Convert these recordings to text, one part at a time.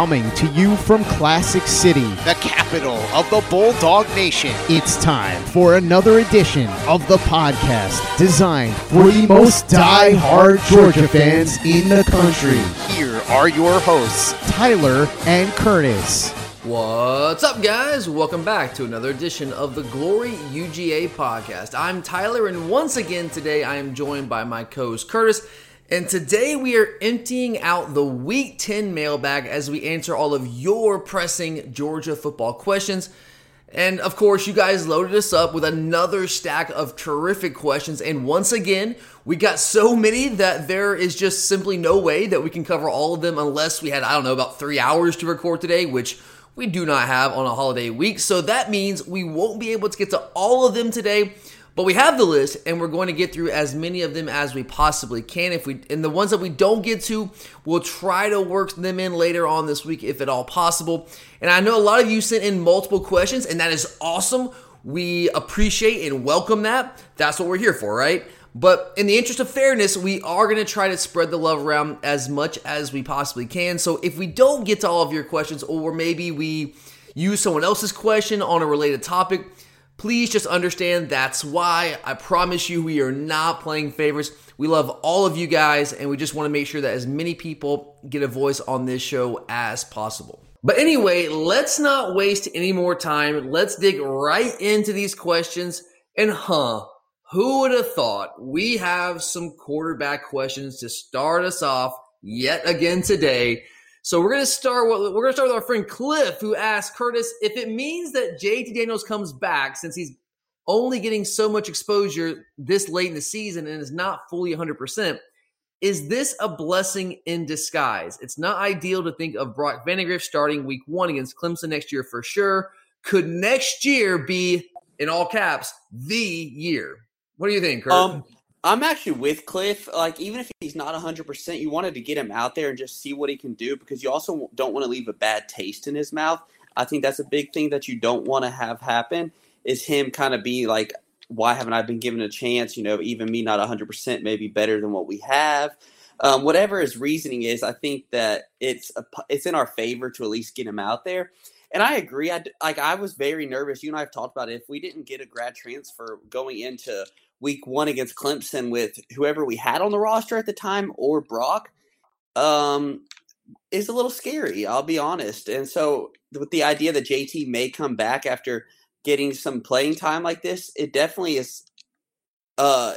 Coming to you from Classic City, the capital of the Bulldog Nation. It's time for another edition of the podcast designed for the most die-hard Georgia fans in the country. Here are your hosts, Tyler and Curtis. What's up, guys? Welcome back to another edition of the Glory UGA podcast. I'm Tyler, and once again today I am joined by my co host Curtis. And today we are emptying out the Week 10 mailbag as we answer all of your pressing Georgia football questions. And of course, you guys loaded us up with another stack of terrific questions. And once again, we got so many that there is just simply no way that we can cover all of them unless we had, I don't know, about three hours to record today, which we do not have on a holiday week. So that means we won't be able to get to all of them today. But we have the list, and we're going to get through as many of them as we possibly can. If we and the ones that we don't get to, we'll try to work them in later on this week, if at all possible. And I know a lot of you sent in multiple questions, and that is awesome. We appreciate and welcome that. That's what we're here for, right? But in the interest of fairness, we are going to try to spread the love around as much as we possibly can. So if we don't get to all of your questions, or maybe we use someone else's question on a related topic, Please just understand that's why. I promise you, we are not playing favorites. We love all of you guys, and we just want to make sure that as many people get a voice on this show as possible. But anyway, let's not waste any more time. Let's dig right into these questions. And huh, who would have thought we have some quarterback questions to start us off yet again today? So we're gonna start. With, we're gonna start with our friend Cliff, who asked Curtis if it means that JT Daniels comes back since he's only getting so much exposure this late in the season and is not fully 100. percent Is this a blessing in disguise? It's not ideal to think of Brock Vandagriff starting Week One against Clemson next year for sure. Could next year be, in all caps, the year? What do you think, Kurt? Um, I'm actually with Cliff. Like, even if he's not 100%, you wanted to get him out there and just see what he can do because you also don't want to leave a bad taste in his mouth. I think that's a big thing that you don't want to have happen is him kind of be like, why haven't I been given a chance? You know, even me not 100% maybe better than what we have. Um, whatever his reasoning is, I think that it's a, it's in our favor to at least get him out there. And I agree. I like I was very nervous. You and I have talked about it. If we didn't get a grad transfer going into week one against Clemson with whoever we had on the roster at the time or Brock um, is a little scary, I'll be honest. And so, with the idea that JT may come back after getting some playing time like this, it definitely is. Uh,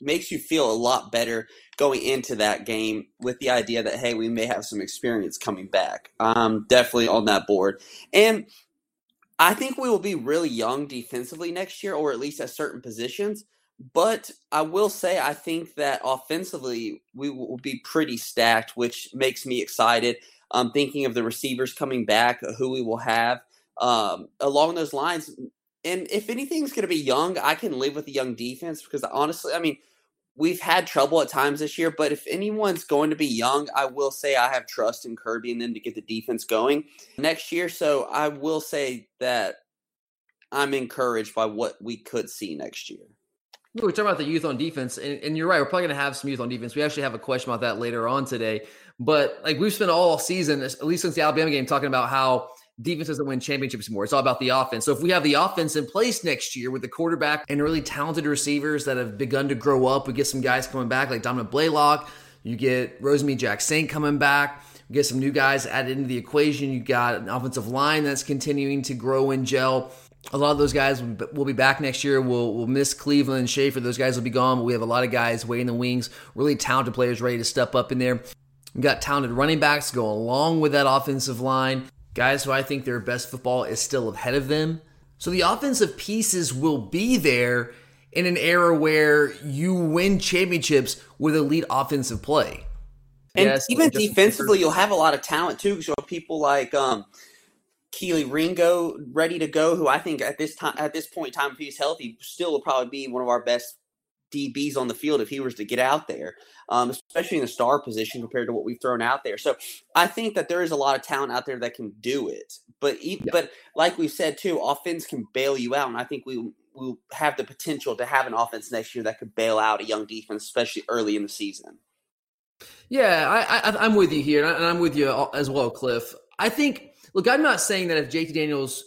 makes you feel a lot better going into that game with the idea that hey, we may have some experience coming back. I'm definitely on that board, and I think we will be really young defensively next year, or at least at certain positions. But I will say, I think that offensively, we will be pretty stacked, which makes me excited. I'm thinking of the receivers coming back, uh, who we will have um, along those lines. And if anything's going to be young, I can live with a young defense because honestly, I mean, we've had trouble at times this year, but if anyone's going to be young, I will say I have trust in Kirby and them to get the defense going next year. So I will say that I'm encouraged by what we could see next year. We are talking about the youth on defense, and, and you're right. We're probably going to have some youth on defense. We actually have a question about that later on today. But like we've spent all season, at least since the Alabama game, talking about how defense doesn't win championships anymore. It's all about the offense. So if we have the offense in place next year with the quarterback and really talented receivers that have begun to grow up, we get some guys coming back like Dominick Blaylock. You get Rosemy-Jacksaint coming back. You get some new guys added into the equation. You got an offensive line that's continuing to grow and gel a lot of those guys will be back next year. We'll, we'll miss Cleveland and Shaffer. Those guys will be gone, but we have a lot of guys waiting in the wings, really talented players ready to step up in there. We've got talented running backs go along with that offensive line. Guys who I think their best football is still ahead of them. So the offensive pieces will be there in an era where you win championships with elite offensive play. And yes, even defensively, you'll have a lot of talent too. So people like um, Kelee Ringo ready to go, who I think at this time at this point in time, if he's healthy, still will probably be one of our best DBs on the field if he was to get out there, um, especially in the star position compared to what we've thrown out there. So I think that there is a lot of talent out there that can do it. But even, yeah. but like we said too, offense can bail you out, and I think we will have the potential to have an offense next year that could bail out a young defense, especially early in the season. Yeah, I, I, I'm with you here, and I'm with you as well, Cliff. I think. Look, I'm not saying that if JT Daniels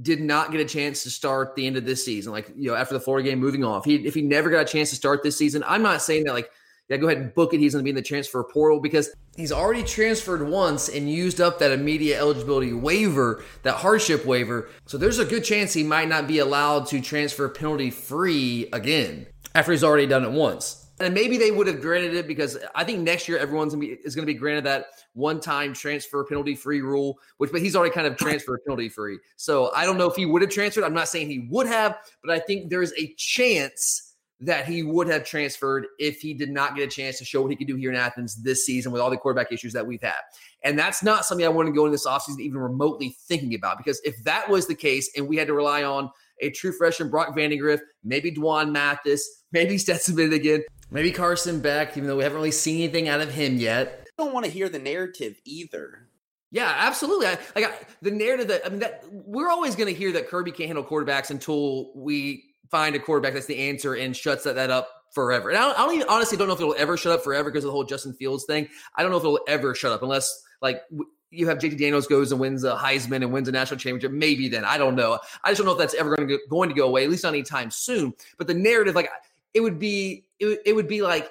did not get a chance to start the end of this season, like you know, after the Florida game, moving off, he if he never got a chance to start this season, I'm not saying that like yeah, go ahead and book it. He's going to be in the transfer portal because he's already transferred once and used up that immediate eligibility waiver, that hardship waiver. So there's a good chance he might not be allowed to transfer penalty free again after he's already done it once. And maybe they would have granted it because I think next year everyone's gonna be, is to be granted that one-time transfer penalty free rule, which but he's already kind of transfer penalty free. So I don't know if he would have transferred. I'm not saying he would have, but I think there's a chance that he would have transferred if he did not get a chance to show what he could do here in Athens this season with all the quarterback issues that we've had. And that's not something I want to go into this offseason even remotely thinking about because if that was the case and we had to rely on a true freshman Brock Vandagriff, maybe D'Wan Mathis, maybe Stetson again, maybe Carson Beck, even though we haven't really seen anything out of him yet. I don't want to hear the narrative either. Yeah, absolutely. I, like I, the narrative that I mean that we're always going to hear that Kirby can't handle quarterbacks until we find a quarterback that's the answer and shuts that, that up forever. And I don't, I don't even honestly don't know if it'll ever shut up forever because of the whole Justin Fields thing. I don't know if it'll ever shut up unless like you have JT Daniels goes and wins a Heisman and wins a national championship. Maybe then I don't know. I just don't know if that's ever going to go, going to go away. At least not anytime soon. But the narrative, like it would be, it, it would be like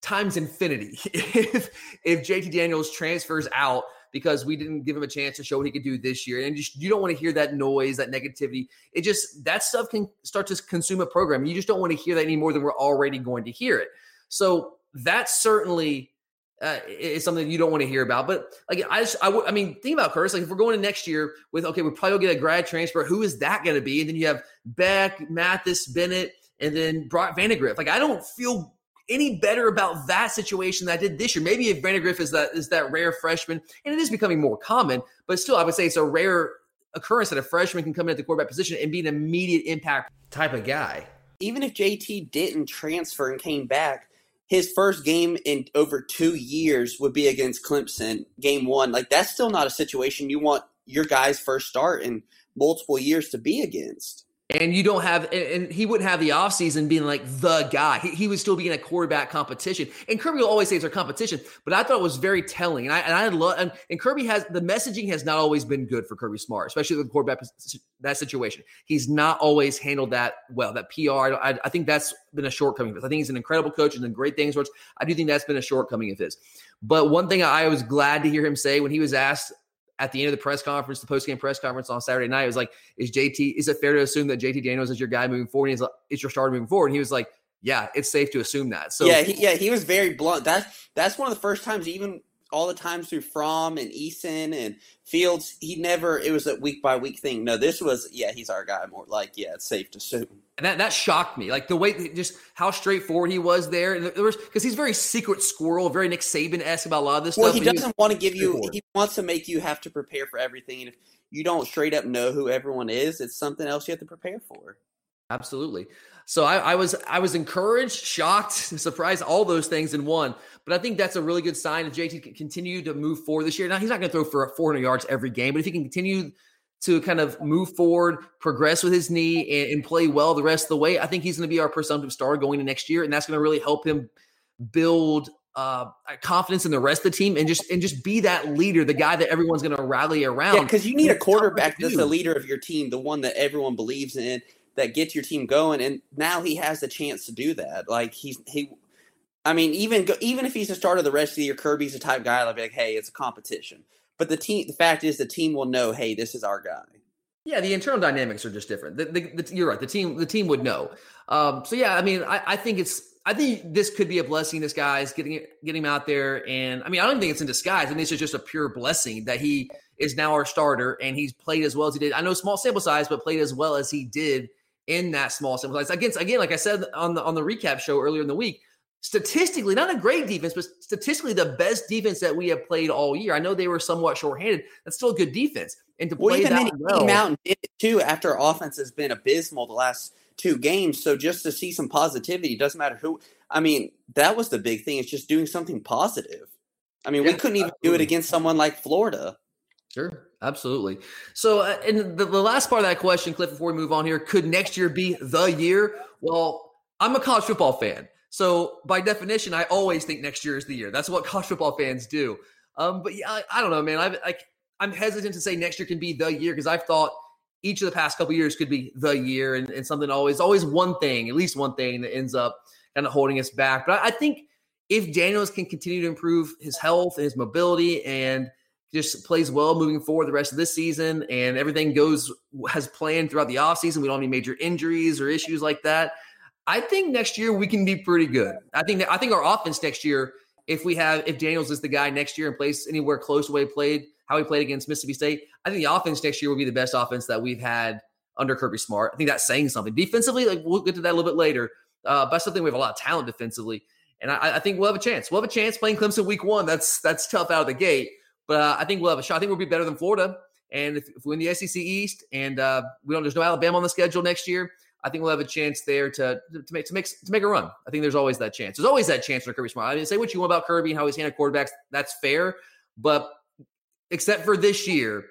times infinity if if JT Daniels transfers out because we didn't give him a chance to show what he could do this year. And just, you don't want to hear that noise, that negativity. It just, that stuff can start to consume a program. You just don't want to hear that any more than we're already going to hear it. So that certainly uh, is something you don't want to hear about. But like, I just, I, w- I mean, think about Curtis. Like, if we're going to next year with, okay, we probably will get a grad transfer. Who is that going to be? And then you have Beck, Mathis, Bennett, and then Brock Vandagriff. Like, I don't feel any better about that situation that I did this year. Maybe if Vandagriff is that is that rare freshman, and it is becoming more common, but still, I would say it's a rare occurrence that a freshman can come in at the quarterback position and be an immediate impact type of guy. Even if JT didn't transfer and came back, his first game in over two years would be against Clemson, game one. Like that's still not a situation you want your guy's first start in multiple years to be against. And you don't have, and he wouldn't have the offseason being like the guy. He, he would still be in a quarterback competition. And Kirby will always say it's our competition, but I thought it was very telling. And I, and I love, and, and Kirby has, the messaging has not always been good for Kirby Smart, especially with the quarterback, that situation. He's not always handled that well, that PR. I, I think that's been a shortcoming of his. I think he's an incredible coach and done great things for us. I do think that's been a shortcoming of his. But one thing I was glad to hear him say when he was asked at the end of the press conference, the post game press conference on Saturday night, it was like, "Is JT? Is it fair to assume that JT Daniels is your guy moving forward? he's like, "Is your starter moving forward?" And he was like, "Yeah, it's safe to assume that." So yeah, he, yeah, he was very blunt. That's that's one of the first times, even all the times through Fromm and Eason and Fields, he never. It was a week by week thing. No, this was yeah, he's our guy. More like yeah, it's safe to assume. And that, that shocked me. Like the way, just how straightforward he was there. And there was, because he's very secret squirrel, very Nick Saban esque about a lot of this well, stuff. Well, he doesn't want to give you, he wants to make you have to prepare for everything. And if you don't straight up know who everyone is, it's something else you have to prepare for. Absolutely. So I, I, was I was encouraged, shocked, surprised, all those things in one. But I think that's a really good sign if JT can continue to move forward this year. Now he's not going to throw for 400 yards every game, but if he can continue to kind of move forward, progress with his knee, and, and play well the rest of the way, I think he's going to be our presumptive star going to next year, and that's going to really help him build uh, confidence in the rest of the team and just and just be that leader, the guy that everyone's going to rally around. Yeah, because you need a quarterback that's the leader of your team, the one that everyone believes in, that gets your team going. And now he has the chance to do that. Like he's he. I mean, even even if he's the starter the rest of the year, Kirby's the type guy that'll be like, "Hey, it's a competition." But the team, the fact is, the team will know, hey, this is our guy. Yeah, the internal dynamics are just different. The, the, the, you're right. The team, the team would know. Um, so yeah, I mean, I, I, think it's, I think this could be a blessing. This guy's getting getting him out there, and I mean, I don't think it's in disguise. I this is just a pure blessing that he is now our starter, and he's played as well as he did. I know small sample size, but played as well as he did in that small sample size. Against again, like I said on the on the recap show earlier in the week, statistically, not a great defense, but statistically the best defense that we have played all year. I know they were somewhat shorthanded. That's still a good defense. And to well, play even that well, came out did it too after offense has been abysmal the last two games. So just to see some positivity, doesn't matter who. I mean, that was the big thing. It's just doing something positive. I mean, yeah, we couldn't even absolutely. do it against someone like Florida. Sure, absolutely. So, uh, and the, the last part of that question, Cliff, before we move on here, could next year be the year? Well, I'm a college football fan. So by definition, I always think next year is the year. That's what college football fans do. Um, but yeah, I, I don't know, man. I, I I'm hesitant to say next year can be the year because I've thought each of the past couple years could be the year and, and, something always always one thing, at least one thing that ends up kind of holding us back. But I, I think if Daniels can continue to improve his health and his mobility and just plays well moving forward the rest of this season and everything goes as planned throughout the offseason, we don't have any major injuries or issues like that. I think next year we can be pretty good. I think I think our offense next year, if we have if Daniels is the guy next year and plays anywhere close to what he played how he played against Mississippi State. I think the offense next year will be the best offense that we've had under Kirby Smart. I think that's saying something. Defensively, like we'll get to that a little bit later. Uh, but I still think we have a lot of talent defensively, and I, I, think we'll have a chance. We'll have a chance playing Clemson week one. That's that's tough out of the gate, but uh, I think we'll have a shot. I think we'll be better than Florida. And if, if we win the SEC East, and uh, we don't, there's no Alabama on the schedule next year. I think we'll have a chance there to to make to make to make a run. I think there's always that chance. There's always that chance for Kirby Smart. I mean, say what you want about Kirby and how he's handled quarterbacks. That's fair, but except for this year,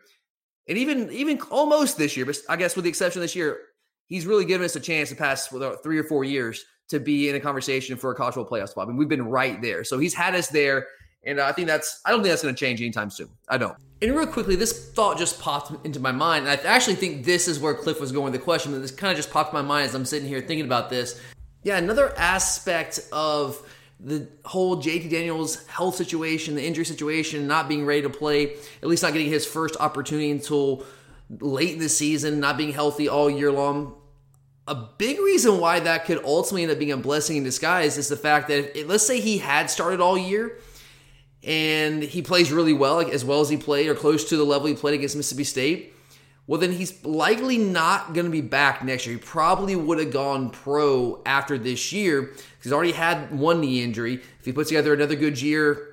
and even even almost this year, but I guess with the exception of this year, he's really given us a chance to pass with three or four years to be in a conversation for a college football playoff spot. I mean, we've been right there, so he's had us there, and I think that's I don't think that's going to change anytime soon. I don't. And real quickly, this thought just popped into my mind, and I actually think this is where Cliff was going with the question. But this kind of just popped my mind as I'm sitting here thinking about this. Yeah, another aspect of the whole JT Daniels health situation, the injury situation, not being ready to play, at least not getting his first opportunity until late in the season, not being healthy all year long. A big reason why that could ultimately end up being a blessing in disguise is the fact that if, let's say he had started all year and he plays really well, like as well as he played or close to the level he played against Mississippi State well, then he's likely not going to be back next year. He probably would have gone pro after this year. because He's already had one knee injury. If he puts together another good year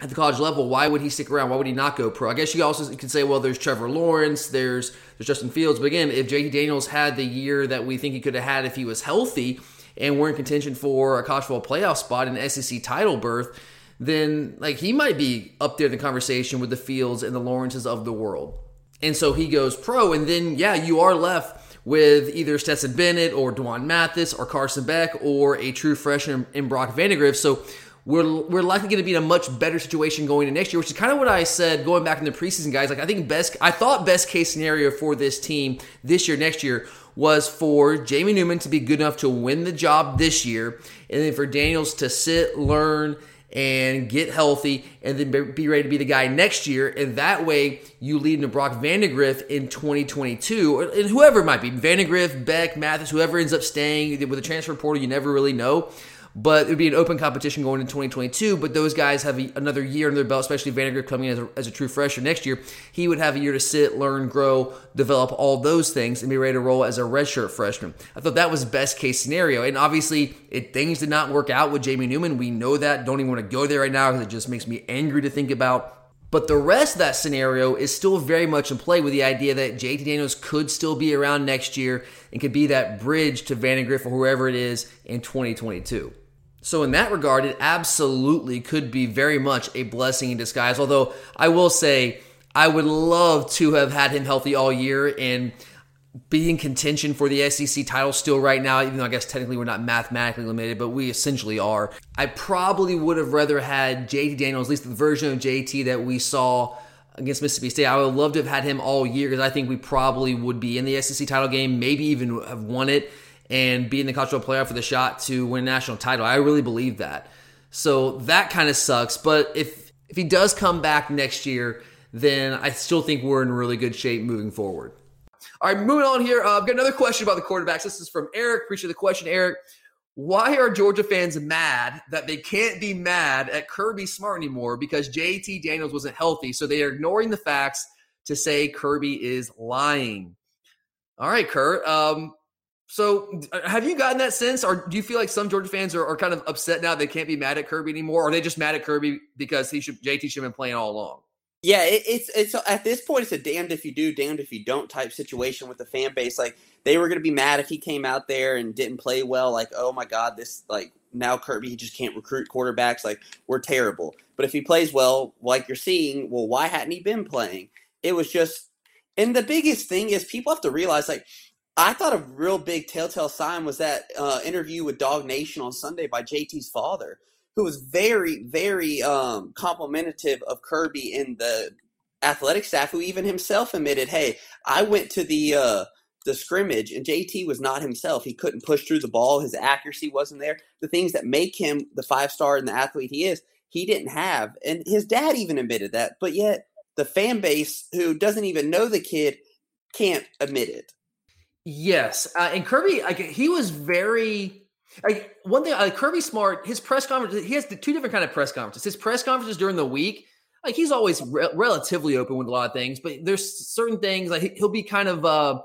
at the college level, why would he stick around? Why would he not go pro? I guess you also could say, well, there's Trevor Lawrence, there's there's Justin Fields. But again, if JT Daniels had the year that we think he could have had if he was healthy and we're in contention for a college football playoff spot and SEC title berth, then like he might be up there in the conversation with the Fields and the Lawrences of the world. And so he goes pro, and then yeah, you are left with either Stetson Bennett or D'Wan Mathis or Carson Beck or a true freshman in Brock Vandagriff. So we're, we're likely going to be in a much better situation going into next year, which is kind of what I said going back in the preseason, guys. Like I think best, I thought best case scenario for this team this year, next year, was for Jamie Newman to be good enough to win the job this year, and then for Daniels to sit, learn, and get healthy and then be ready to be the guy next year. And that way you lead into Brock Vandagriff in 2022 and whoever it might be Vandagriff, Beck, Mathis, whoever ends up staying with the transfer portal, you never really know but it would be an open competition going into 2022. But those guys have a, another year in their belt, especially Vandagriff coming in as a, as a, true freshman next year. He would have a year to sit, learn, grow, develop all those things, and be ready to roll as a redshirt freshman. I thought that was best case scenario. And obviously, it, things did not work out with Jamie Newman. We know that. Don't even want to go there right now because it just makes me angry to think about. But the rest of that scenario is still very much in play with the idea that JT Daniels could still be around next year and could be that bridge to Vandagriff or whoever it is in 2022. So, in that regard, it absolutely could be very much a blessing in disguise. Although, I will say, I would love to have had him healthy all year and be in contention for the SEC title still right now, even though I guess technically we're not mathematically limited, but we essentially are. I probably would have rather had JT Daniels, at least the version of JT that we saw against Mississippi State. I would love to have had him all year because I think we probably would be in the SEC title game, maybe even have won it and be in the college football playoff for the shot to win a national title. I really believe that. So that kind of sucks. But if if he does come back next year, then I still think we're in really good shape moving forward. All right, moving on here. Uh, I've got another question about the quarterbacks. This is from Eric. Appreciate the question, Eric. Why are Georgia fans mad that they can't be mad at Kirby Smart anymore because JT Daniels wasn't healthy? So they are ignoring the facts to say Kirby is lying. All right, Kurt. Um, so, uh, have you gotten that sense, or do you feel like some Georgia fans are, are kind of upset now they can't be mad at Kirby anymore, or are they just mad at Kirby because he should JT should have been playing all along? Yeah, it, it's it's at this point it's a damned if you do, damned if you don't type situation with the fan base. Like they were going to be mad if he came out there and didn't play well. Like, oh my God, this like now Kirby he just can't recruit quarterbacks. Like we're terrible. But if he plays well, like you're seeing, well, why hadn't he been playing? It was just, and the biggest thing is people have to realize like I thought a real big telltale sign was that uh, interview with DawgNation on Sunday by JT's father, who was very, very um, complimentary of Kirby and the athletic staff, who even himself admitted, "Hey, I went to the uh, the scrimmage, and JT was not himself. He couldn't push through the ball. His accuracy wasn't there. The things that make him the five star and the athlete he is, he didn't have. And his dad even admitted that. But yet, the fan base, who doesn't even know the kid, can't admit it." Yes, uh, and Kirby, like he was very. Like one thing, like Kirby Smart, his press conference, he has the two different kind of press conferences. His press conferences during the week, like he's always re- relatively open with a lot of things, but there's certain things like he'll be kind of uh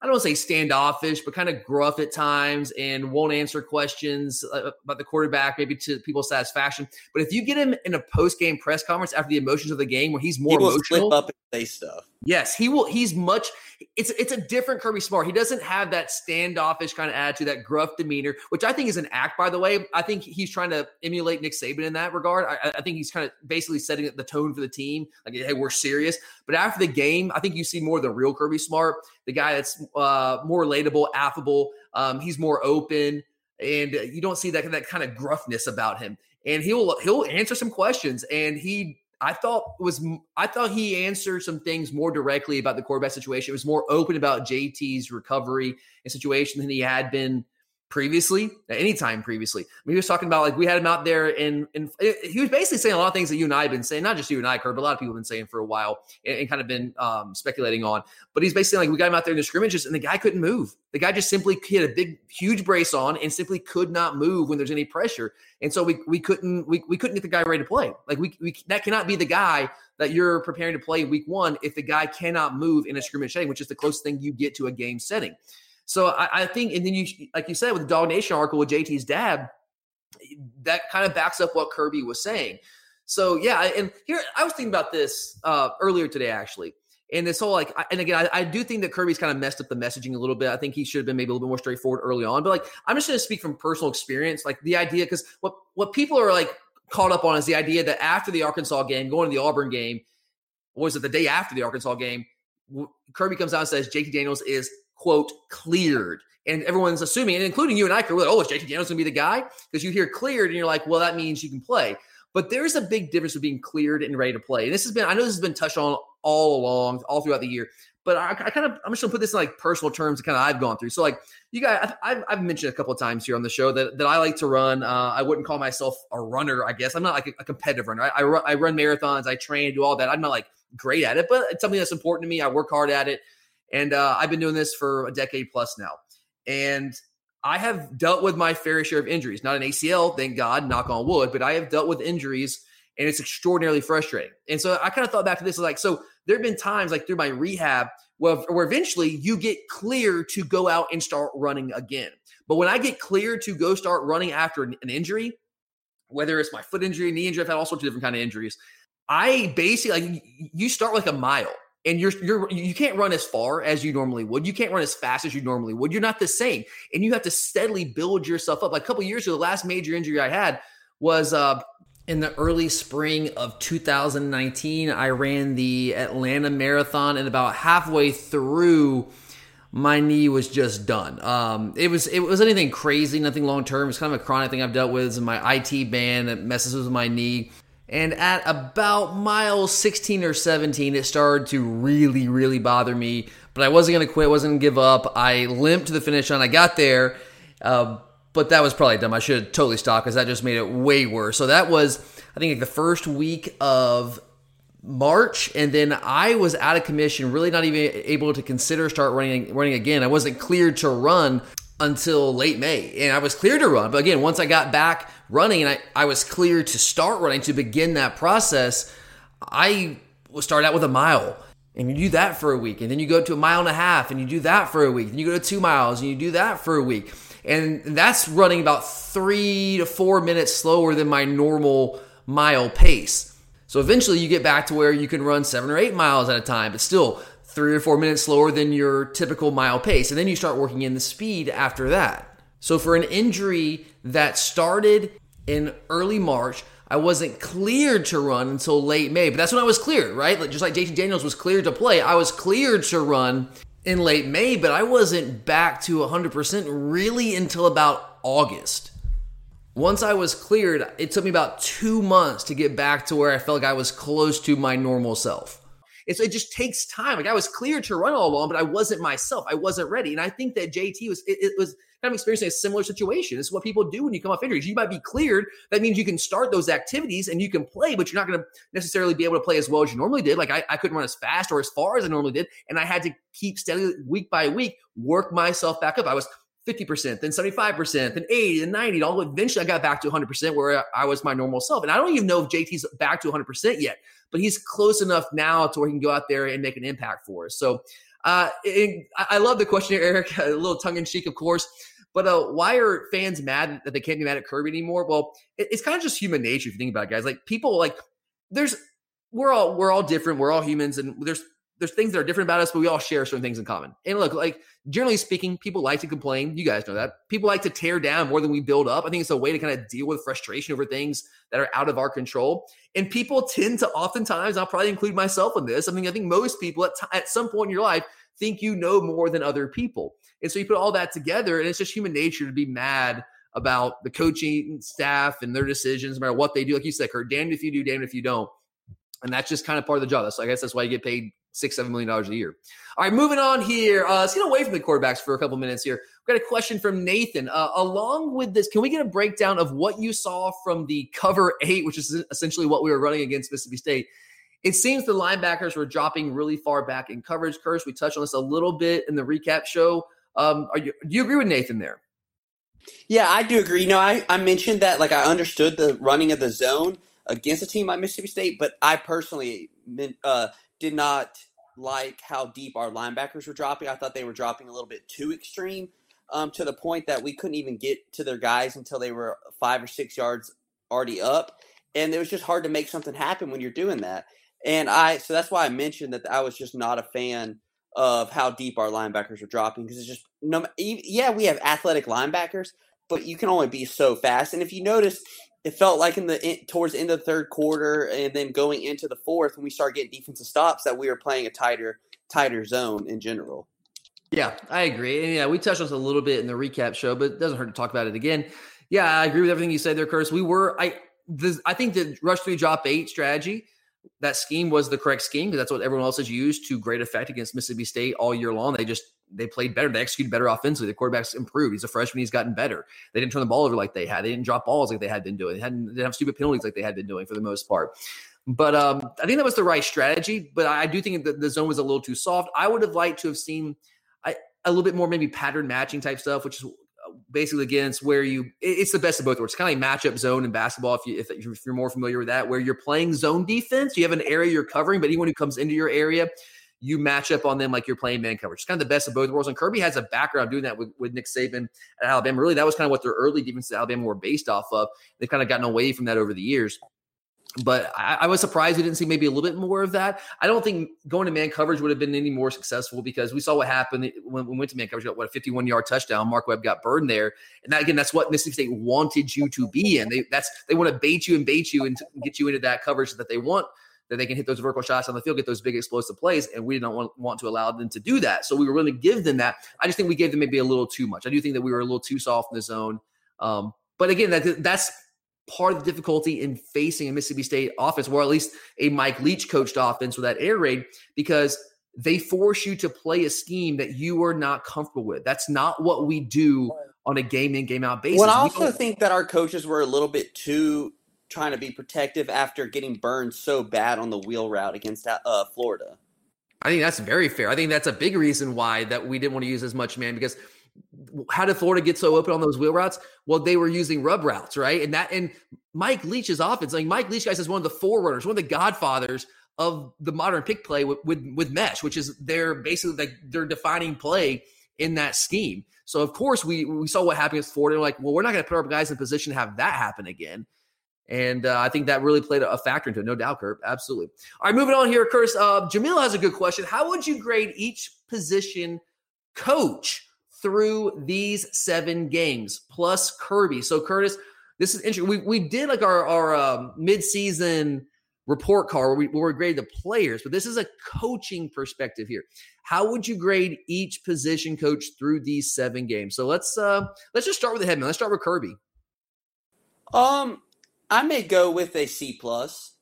I don't want to say standoffish, but kind of gruff at times and won't answer questions uh, about the quarterback, maybe to people's satisfaction. But if you get him in a post game press conference after the emotions of the game, where he's more he will emotional, slip up and say stuff. Yes, he will. He's much. It's it's a different Kirby Smart. He doesn't have that standoffish kind of attitude, that gruff demeanor, which I think is an act. By the way, I think he's trying to emulate Nick Saban in that regard. I, I think he's kind of basically setting the tone for the team, like, hey, we're serious. But after the game, I think you see more of the real Kirby Smart, the guy that's uh, more relatable, affable. Um, he's more open, and you don't see that that kind of gruffness about him. And he'll he'll answer some questions, and he I thought was I thought he answered some things more directly about the quarterback situation. It was more open about JT's recovery and situation than he had been previously, at any time previously. I mean, he was talking about like we had him out there and and he was basically saying a lot of things that you and I have been saying, not just you and I, Kurt, but a lot of people have been saying for a while and, and kind of been um, speculating on. But he's basically like we got him out there in the scrimmages and the guy couldn't move. The guy just simply had a big, huge brace on and simply could not move when there's any pressure. And so we we couldn't we, we couldn't get the guy ready to play. Like we, we that cannot be the guy that you're preparing to play week one if the guy cannot move in a scrimmage setting, which is the closest thing you get to a game setting. So I, I, think, and then you, like you said, with the DawgNation article with JT's dad, that kind of backs up what Kirby was saying. So yeah, and here I was thinking about this uh, earlier today actually, and this whole like, and again, I, I, do think that Kirby's kind of messed up the messaging a little bit. I think he should have been maybe a little bit more straightforward early on. But like, I'm just going to speak from personal experience, like the idea because what what people are like caught up on is the idea that after the Arkansas game, going to the Auburn game, was it the day after the Arkansas game? Kirby comes out and says JT Daniels is quote, cleared. And everyone's assuming, and including you and I, could oh, is JT Daniels going to be the guy? Because you hear cleared and you're like, well, that means you can play. But there's a big difference with being cleared and ready to play. And this has been, I know this has been touched on all along, all throughout the year. But I, I kind of, I'm just gonna put this in like personal terms, kind of I've gone through. So like you guys, I've, I've mentioned a couple of times here on the show that, that I like to run. Uh, I wouldn't call myself a runner, I guess. I'm not like a, a competitive runner. I, I, run, I run marathons, I train, do all that. I'm not like great at it, but it's something that's important to me. I work hard at it. And uh, I've been doing this for a decade plus now. And I have dealt with my fair share of injuries, not an ACL, thank God, knock on wood, but I have dealt with injuries and it's extraordinarily frustrating. And so I kind of thought back to this like, so there have been times like through my rehab where, where eventually you get clear to go out and start running again. But when I get clear to go start running after an, injury, whether it's my foot injury, knee injury, I've had all sorts of different kind of injuries. I basically like you start like a mile and you're you're you can't run as far as you normally would. You can't run as fast as you normally would. You're not the same, and you have to steadily build yourself up. Like a couple years ago, the last major injury I had was uh, in the early spring of 2019. I ran the Atlanta Marathon, and about halfway through, my knee was just done. Um, it was it was anything crazy, nothing long term. It's kind of a chronic thing I've dealt with. It's my IT band that messes with my knee. And at about mile 16 or 17, it started to really, really bother me. But I wasn't going to quit, wasn't going to give up. I limped to the finish line. I got there, uh, but that was probably dumb. I should have totally stopped because that just made it way worse. So that was, I think, like the first week of March, and then I was out of commission, really not even able to consider start running running again. I wasn't cleared to run until late May, and I was clear to run. But again, once I got back running and I, I was clear to start running to begin that process, I start out with a mile. And you do that for a week. And then you go to a mile and a half and you do that for a week. And you go to two miles and you do that for a week. And that's running about three to four minutes slower than my normal mile pace. So eventually you get back to where you can run seven or eight miles at a time, but still three or four minutes slower than your typical mile pace. And then you start working in the speed after that. So for an injury that started in early March, I wasn't cleared to run until late May, but that's when I was cleared, right? Just like JT Daniels was cleared to play, I was cleared to run in late May, but I wasn't back to 100% really until about August. Once I was cleared, it took me about two months to get back to where I felt like I was close to my normal self. It's, it just takes time. Like I was cleared to run all along, but I wasn't myself. I wasn't ready. And I think that JT was, it, it was kind of experiencing a similar situation. It's what people do when you come off injuries. You might be cleared. That means you can start those activities and you can play, but you're not going to necessarily be able to play as well as you normally did. Like I, I couldn't run as fast or as far as I normally did. And I had to keep steadily week by week, work myself back up. I was 50%, then 75%, then 80, then 90. All eventually I got back to 100% where I was my normal self. And I don't even know if JT's back to 100% yet, but he's close enough now to where he can go out there and make an impact for us. So uh, it, I love the question here, Eric. A little tongue in cheek, of course. But uh, why are fans mad that they can't be mad at Kirby anymore? Well, it, it's kind of just human nature if you think about it, guys. Like people, like there's we're all we're all different. We're all humans, and there's there's things that are different about us, but we all share certain things in common. And look, like generally speaking, people like to complain. You guys know that. People like to tear down more than we build up. I think it's a way to kind of deal with frustration over things that are out of our control. And people tend to oftentimes, I'll probably include myself in this. I mean, I think most people at, t- at some point in your life think you know more than other people. And so you put all that together, and it's just human nature to be mad about the coaching staff and their decisions, no matter what they do. Like you said, Kurt, damned if you do, damned if you don't. And that's just kind of part of the job. That's I guess that's why you get paid six, seven million dollars a year. All right, moving on here. Uh, let's get away from the quarterbacks for a couple minutes here. We've got a question from Nathan. Uh, along with this, can we get a breakdown of what you saw from the cover eight, which is essentially what we were running against Mississippi State? It seems the linebackers were dropping really far back in coverage. Curse, we touched on this a little bit in the recap show. Um, are you, do you agree with Nathan there? Yeah, I do agree. You know, I, I mentioned that like I understood the running of the zone against a team like Mississippi State, but I personally uh, did not like how deep our linebackers were dropping. I thought they were dropping a little bit too extreme um, to the point that we couldn't even get to their guys until they were five or six yards already up. And it was just hard to make something happen when you're doing that. And I, so that's why I mentioned that I was just not a fan of how deep our linebackers were dropping because it's just, no, yeah, we have athletic linebackers, but you can only be so fast. And if you notice, it felt like in the towards the end of the third quarter and then going into the fourth when we start getting defensive stops that we were playing a tighter tighter zone in general. Yeah, I agree. And yeah, we touched on this a little bit in the recap show, but it doesn't hurt to talk about it again. Yeah, I agree with everything you said there, Curtis. We were I the, I think the rush three drop eight strategy that scheme was the correct scheme because that's what everyone else has used to great effect against Mississippi State all year long. They just they played better. They executed better offensively. The quarterback's improved. He's a freshman. He's gotten better. They didn't turn the ball over like they had. They didn't drop balls like they had been doing. They hadn't didn't have stupid penalties like they had been doing for the most part. But um, I think that was the right strategy. But I do think that the zone was a little too soft. I would have liked to have seen a little bit more maybe pattern matching type stuff, which is basically against where you it's the best of both worlds. Kind of like matchup zone in basketball. If you if you're more familiar with that, where you're playing zone defense, you have an area you're covering, but anyone who comes into your area, you match up on them like you're playing man coverage. It's kind of the best of both worlds. And Kirby has a background doing that with, with Nick Saban at Alabama. Really, that was kind of what their early defense at Alabama were based off of. They've kind of gotten away from that over the years but I, I, was surprised we didn't see maybe a little bit more of that. I don't think going to man coverage would have been any more successful because we saw what happened when we went to man coverage. Got what a 51 yard touchdown. Mark Webb got burned there, and that again, that's what Mississippi State wanted you to be in. They that's they want to bait you and bait you and get you into that coverage that they want that they can hit those vertical shots on the field, get those big explosive plays, and we didn't want, want to allow them to do that. So we were willing to give them that. I just think we gave them maybe a little too much. I do think that we were a little too soft in the zone. Um, but again, that that's part of the difficulty in facing a Mississippi State offense, or at least a Mike Leach coached offense with that air raid, because they force you to play a scheme that you are not comfortable with. That's not what we do on a game in, game out basis. Well, I also think that our coaches were a little bit too trying to be protective after getting burned so bad on the wheel route against uh, Florida. I think that's very fair. I think that's a big reason why that we didn't want to use as much man because – how did Florida get so open on those wheel routes? Well, they were using rub routes, right? And that and Mike Leach's offense, like Mike Leach, guys, is one of the forerunners, one of the godfathers of the modern pick play with, with, with mesh, which is their basically like their defining play in that scheme. So of course we we saw what happened with Florida. We're like, well, we're not going to put our guys in position to have that happen again. And uh, I think that really played a factor into it, no doubt, Kurt. Absolutely. All right, moving on here, Curtis. Uh, Jamil has a good question. How would you grade each position coach through these seven games plus Kirby. So Curtis, this is interesting. We we did like our our um, midseason report card where we, where we grade the players, but this is a coaching perspective here. How would you grade each position coach through these seven games? So let's uh let's just start with the headman. Let's start with Kirby. Um, I may go with a C plus.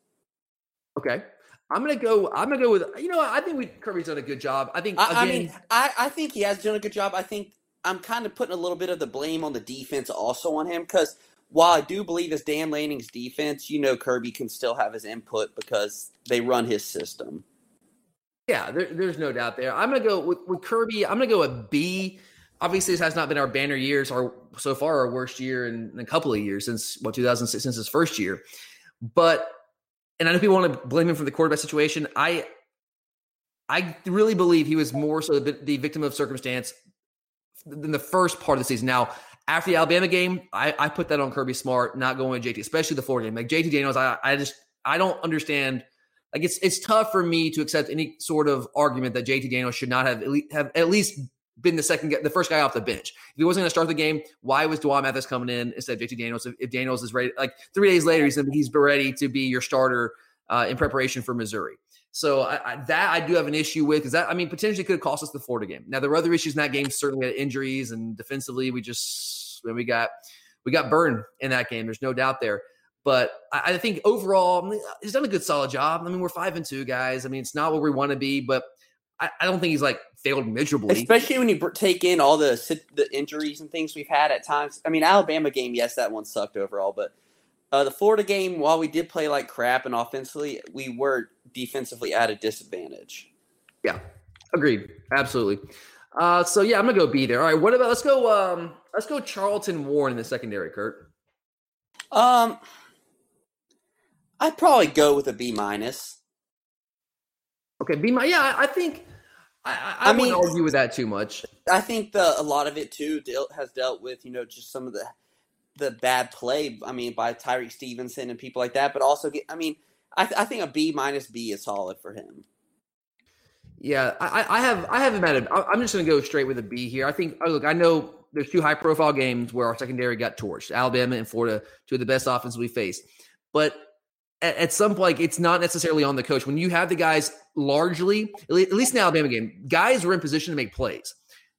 Okay. I'm gonna go. I'm gonna go with. You know, I think we Kirby's done a good job. I think. I, Again, I mean, I, I think he has done a good job. I think I'm kind of putting a little bit of the blame on the defense also on him because while I do believe it's Dan Lanning's defense, you know Kirby can still have his input because they run his system. Yeah, there, there's no doubt there. I'm gonna go with, with Kirby. I'm gonna go with B. Obviously, this has not been our banner years, our so far our worst year in, in a couple of years since what 2006 since his first year. But and I know people want to blame him for the quarterback situation. I I really believe he was more so the, the victim of circumstance than the first part of the season. Now, after the Alabama game, I, I put that on Kirby Smart, not going with JT, especially the Florida game. Like JT Daniels, I, I just I don't understand. Like it's it's tough for me to accept any sort of argument that JT Daniels should not have at least, have at least been the second the first guy off the bench. If he wasn't going to start the game, why was D'Wan Mathis coming in instead of JT Daniels? If, if, Daniels is ready, like three days later, he's he's ready to be your starter uh, in preparation for Missouri. So I, I, that I do have an issue with because that I mean potentially could have cost us the Florida game. Now there were other issues in that game. Certainly had injuries and defensively we just we got we got burned in that game. There's no doubt there. But I, I think overall he's done a good solid job. I mean we're five and two guys. I mean it's not where we want to be, but I, I don't think he's like failed miserably. Especially when you take in all the the injuries and things we've had at times. I mean Alabama game, yes, that one sucked overall, but uh, the Florida game, while we did play like crap and offensively, we were defensively at a disadvantage. Yeah, agreed. Absolutely. Uh, so yeah, I'm gonna go B there. All right, what about let's go? Um, let's go Charlton Warren in the secondary, Kurt. Um, I'd probably go with a B minus. Okay, B minus. Yeah, I think I, I, I, mean, wouldn't argue with that too much. I think the a lot of it too dealt, has dealt with you know just some of the the bad play. I mean, by Tyrique Stevenson and people like that, but also get. I mean, I, th- I think a B minus B is solid for him. Yeah, I, I have I haven't met him. I'm just going to go straight with a B here. I think. Oh, look, I know there's two high profile games where our secondary got torched. Alabama and Florida, two of the best offenses we faced. But at, some point, it's not necessarily on the coach. When you have the guys largely, at least in the Alabama game, guys were in position to make plays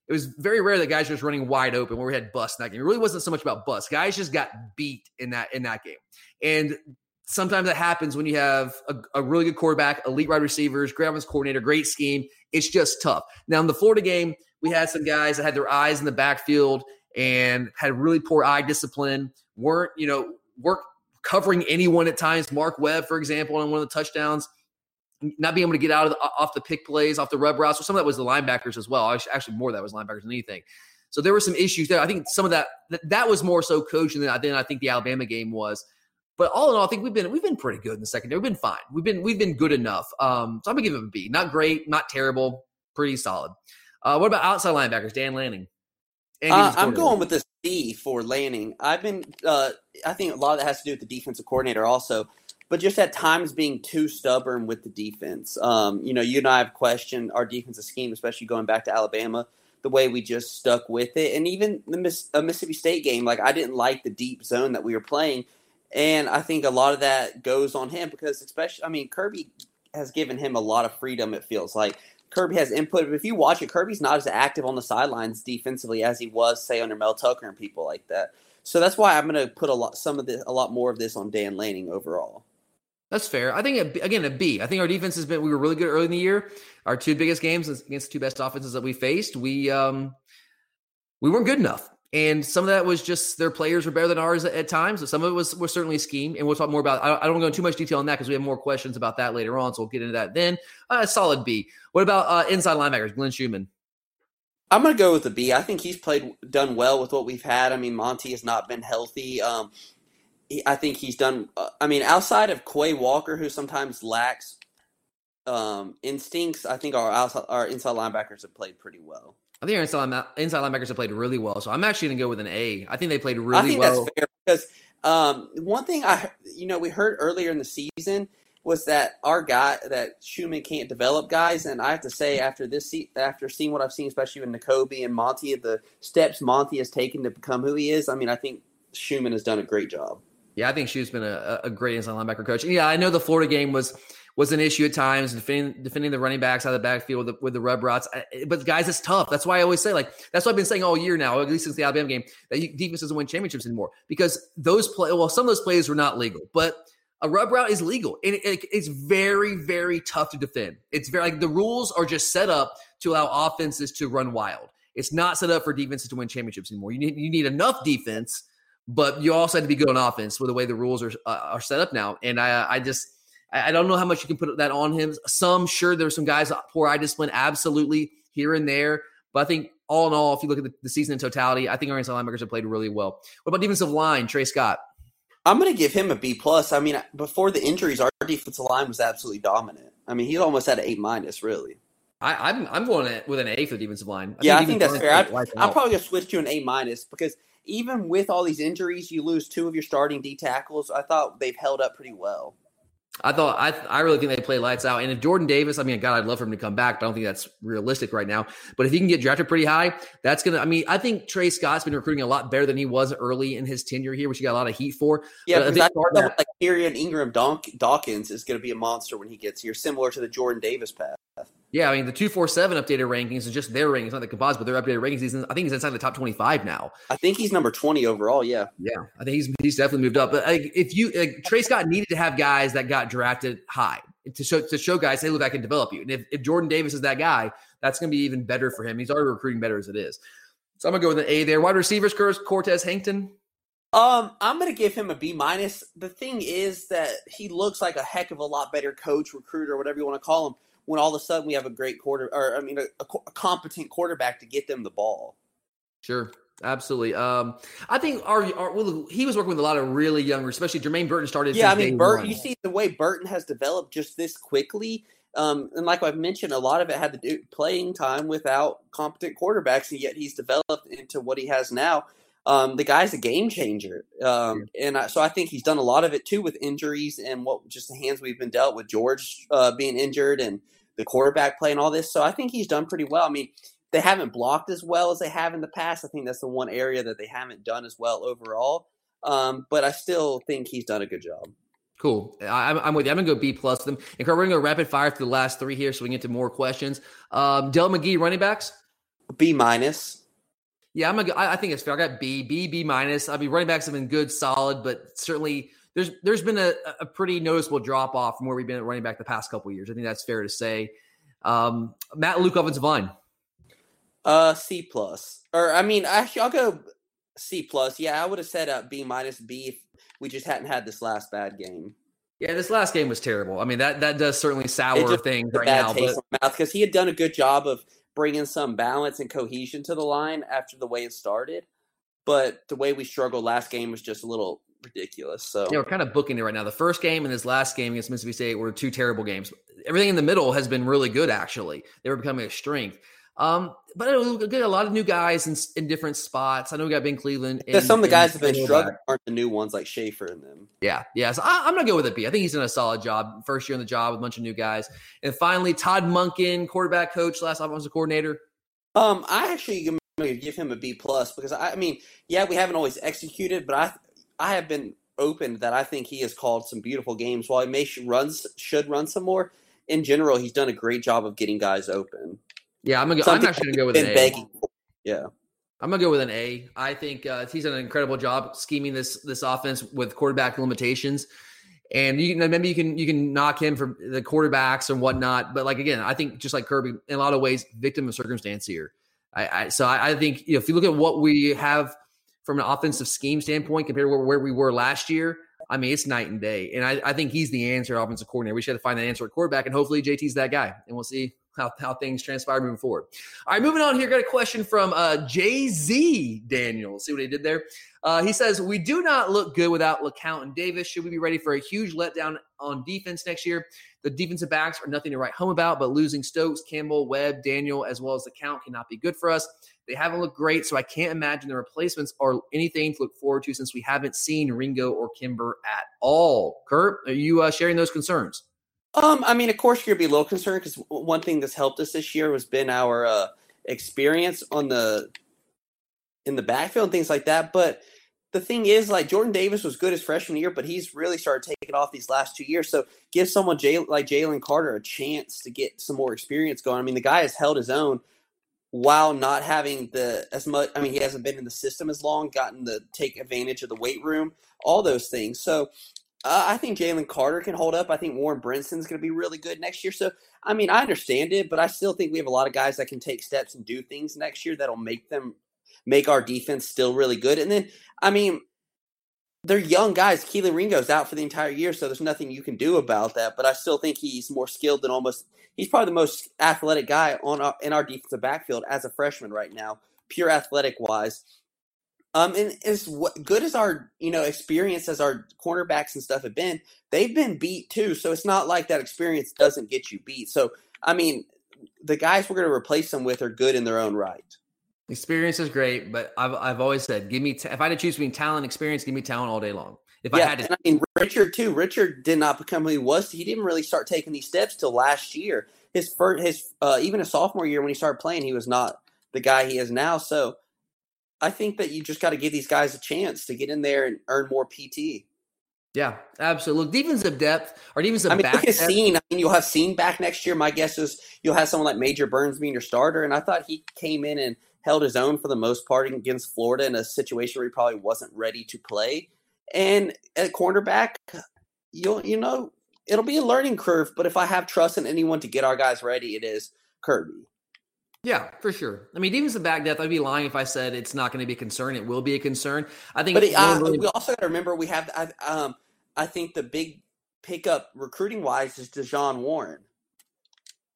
it was very rare that guys were just running wide open where we had bust in that game. It really wasn't so much about bust. Guys just got beat in that in that game. And sometimes that happens when you have a, a really good quarterback, elite wide receivers, great coordinator, great scheme. It's just tough. Now in the Florida game, we had some guys that had their eyes in the backfield and had really poor eye discipline, weren't, you know, weren't covering anyone at times. Mark Webb, for example, on one of the touchdowns not being able to get out of the, off the pick plays, off the rub routes. So some of that was the linebackers as well. Actually, more that was linebackers than anything. So there were some issues there. I think some of that that, that was more so coaching than, than I think the Alabama game was. But all in all, I think we've been we've been pretty good in the secondary. We've been fine. We've been we've been good enough. Um, so I'm gonna give it a B. Not great, not terrible, pretty solid. Uh, what about outside linebackers? Dan Lanning. Uh, I'm going with the C for Lanning. I've been. Uh, I think a lot of that has to do with the defensive coordinator also but just at times being too stubborn with the defense. Um, you know, you and I have questioned our defensive scheme, especially going back to Alabama, the way we just stuck with it, and even the Miss, Mississippi State game. Like I didn't like the deep zone that we were playing, and I think a lot of that goes on him because, especially, I mean, Kirby has given him a lot of freedom. It feels like. Kirby has input, but if you watch it, Kirby's not as active on the sidelines defensively as he was, say, under Mel Tucker and people like that. So that's why I'm going to put a lot, some of this, a lot more of this on Dan Lanning overall. That's fair. I think again a B. I think our defense has been. We were really good early in the year. Our two biggest games against the two best offenses that we faced, we um we weren't good enough. And some of that was just their players were better than ours at, at times. So some of it was was certainly scheme, and we'll talk more about. I, I don't go into too much detail on that because we have more questions about that later on. So we'll get into that then. Uh, solid B. What about uh, inside linebackers? Glenn Schumann. I'm going to go with the B. I think he's played done well with what we've had. I mean, Monty has not been healthy. Um, I think he's done. Uh, I mean, outside of Quay Walker, who sometimes lacks um, instincts, I think our outside, our inside linebackers have played pretty well. I think our inside, inside linebackers have played really well. So I'm actually going to go with an A. I think they played really well. I think well. That's fair because um, one thing I, you know, we heard earlier in the season was that our guy that Schumann can't develop guys, and I have to say after this, after seeing what I've seen, especially with Nakobe and Monty, the steps Monty has taken to become who he is, I mean, I think Schumann has done a great job. Yeah, I think Shu's been a, a great inside linebacker coach. And yeah, I know the Florida game was was an issue at times, defending defending the running backs out of the backfield with the, with the rub routes. But guys, it's tough. That's why I always say, like, that's what I've been saying all year now, at least since the Alabama game, that defense doesn't win championships anymore because those play. Well, some of those plays were not legal, but a rub route is legal, and it, it's very, very tough to defend. It's very like the rules are just set up to allow offenses to run wild. It's not set up for defenses to win championships anymore. You need you need enough defense, but you also have to be good on offense with the way the rules are uh, are set up now. And I I just I don't know how much you can put that on him. Some, sure, there's some guys uh, poor eye discipline, absolutely here and there. But I think all in all, if you look at the, the season in totality, I think our inside linebackers have played really well. What about defensive line, Tray Scott? I'm going to give him a B plus. I mean, before the injuries, our defensive line was absolutely dominant. I mean, he almost had an A minus, really. I, am I'm, I'm going with an A for the defensive line. I yeah, think I think that's fair. I, I'm probably going to switch to an A minus because even with all these injuries, you lose two of your starting D tackles. I thought they've held up pretty well. I thought I I really think they play lights out. And if Jordan Davis, I mean, God, I'd love for him to come back, but I don't think that's realistic right now. But if he can get drafted pretty high, that's gonna. I mean, I think Tray Scott's been recruiting a lot better than he was early in his tenure here, which he got a lot of heat for. Yeah, but because I, I that, like Kyren Ingram Dawkins is going to be a monster when he gets here, similar to the Jordan Davis path. Yeah, I mean the two four seven updated rankings is just their rankings, not the composite, but their updated rankings. He's in, I think he's inside the top twenty five now. I think he's number twenty overall. Yeah, yeah, I think he's he's definitely moved up. But like, if you like, Tray Scott needed to have guys that got drafted high to show to show guys, hey, look, I can develop you. And if, if Jordan Davis is that guy, that's going to be even better for him. He's already recruiting better as it is. So I'm gonna go with an A there. Wide receivers, Cortez Hankton. Um, I'm gonna give him a B minus. The thing is that he looks like a heck of a lot better coach, recruiter, whatever you want to call him when all of a sudden we have a great quarter, or I mean, a, a, a competent quarterback to get them the ball. Sure. Absolutely. Um, I think our, our well, he was working with a lot of really young, especially Jermaine Burton started. Yeah, I mean, Burton. You see the way Burton has developed just this quickly, um, and like I've mentioned, a lot of it had to do playing time without competent quarterbacks, and yet he's developed into what he has now. Um, the guy's a game changer, um, yeah. and I, so I think he's done a lot of it too with injuries and what just the hands we've been dealt with George uh, being injured and the quarterback play and all this. So I think he's done pretty well. I mean, they haven't blocked as well as they have in the past. I think that's the one area that they haven't done as well overall. Um, but I still think he's done a good job. Cool. I'm, I'm with you. I'm gonna go B plus them. And we're gonna go rapid fire through the last three here, so we can get to more questions. Um, Dell McGee, running backs. B minus. Yeah, I'm gonna. I think it's fair. I got B, B, B minus. I mean, running backs have been good, solid, but certainly there's there's been a, a pretty noticeable drop off from where we've been at running back the past couple years. I think that's fair to say. Um, Matt Luke offensive line. Uh, C plus, or I mean, actually, I'll go C plus. Yeah, I would have said uh, B minus B if we just hadn't had this last bad game. Yeah, this last game was terrible. I mean, that that does certainly sour things right now. because he had done a good job of bringing some balance and cohesion to the line after the way it started, but the way we struggled last game was just a little ridiculous. So yeah, we're kind of booking it right now. The first game and this last game against Mississippi State were two terrible games. Everything in the middle has been really good. Actually, they were becoming a strength. Um, but it get a lot of new guys in, in different spots. I know we got Ben Cleveland. Because some of the guys have been struggling aren't the new ones like Shaffer and them. Yeah, yeah. So I, am not gonna go with a B. I think he's done a solid job. First year on the job with a bunch of new guys. And finally, Todd Monken, quarterback coach, last offensive coordinator. Um, I actually give him a B plus because I, I mean, yeah, we haven't always executed, but I I have been open that I think he has called some beautiful games. While he may runs should run some more, in general, he's done a great job of getting guys open. Yeah, I'm gonna. Go, I'm actually gonna go with an A. Begging. Yeah. I'm gonna go with an A. I think uh, he's done an incredible job scheming this this offense with quarterback limitations, and you can maybe you can you can knock him for the quarterbacks and whatnot. But like again, I think just like Kirby, in a lot of ways, victim of circumstance here. I, I so I, I think you know if you look at what we have from an offensive scheme standpoint compared to where, we were last year, I mean, it's night and day. And I, I think he's the answer, offensive coordinator. We should have to find that answer at quarterback, and hopefully JT's that guy. And we'll see how, how things transpire moving forward. All right, moving on here. Got a question from uh, Jay Z Daniel. See what he did there? Uh, he says, We do not look good without LeCounte and Davis. Should we be ready for a huge letdown on defense next year? The defensive backs are nothing to write home about, but losing Stokes, Campbell, Webb, Daniel, as well as LeCounte cannot be good for us. They haven't looked great, so I can't imagine the replacements are anything to look forward to since we haven't seen Ringo or Kimber at all. Kurt, are you uh, sharing those concerns? Um, I mean, of course, you're gonna be a little concerned because one thing that's helped us this year has been our uh, experience on the in the backfield and things like that. But the thing is, like Jordan Davis was good his freshman year, but he's really started taking off these last two years. So give someone Jay, like Jalen Carter a chance to get some more experience going. I mean, the guy has held his own while not having the as much. I mean, he hasn't been in the system as long, gotten to take advantage of the weight room, all those things. So uh, I think Jalen Carter can hold up. I think Warren Brinson's going to be really good next year. So I mean, I understand it, but I still think we have a lot of guys that can take steps and do things next year that'll make them make our defense still really good. And then, I mean, they're young guys. Kelee Ringo's out for the entire year, so there's nothing you can do about that. But I still think he's more skilled than almost. He's probably the most athletic guy on our, in our defensive backfield as a freshman right now, pure athletic wise. Um, and as good as our you know experience as our cornerbacks and stuff have been, they've been beat too. So it's not like that experience doesn't get you beat. So I mean, the guys we're going to replace them with are good in their own right. Experience is great, but I've, I've always said, give me t- if I had to choose between talent and experience, give me talent all day long. If yeah, I had to, and I mean Richard too. Richard did not become who he was. He didn't really start taking these steps till last year. His first, his uh, even his sophomore year when he started playing, he was not the guy he is now. So I think that you just got to give these guys a chance to get in there and earn more PT. Yeah, absolutely. Defensive depth or defensive I mean, back look. I mean, you'll have seen back next year. My guess is you'll have someone like Major Burns being your starter. And I thought he came in and held his own for the most part against Florida in a situation where he probably wasn't ready to play. And at cornerback, you'll you know it'll be a learning curve. But if I have trust in anyone to get our guys ready, it is Kirby. Yeah, for sure. I mean, defensive back depth. I'd be lying if I said it's not going to be a concern. It will be a concern. I think. But it, uh, really- we also got to remember we have. I, um, I think the big pickup recruiting wise is Dejon Warren.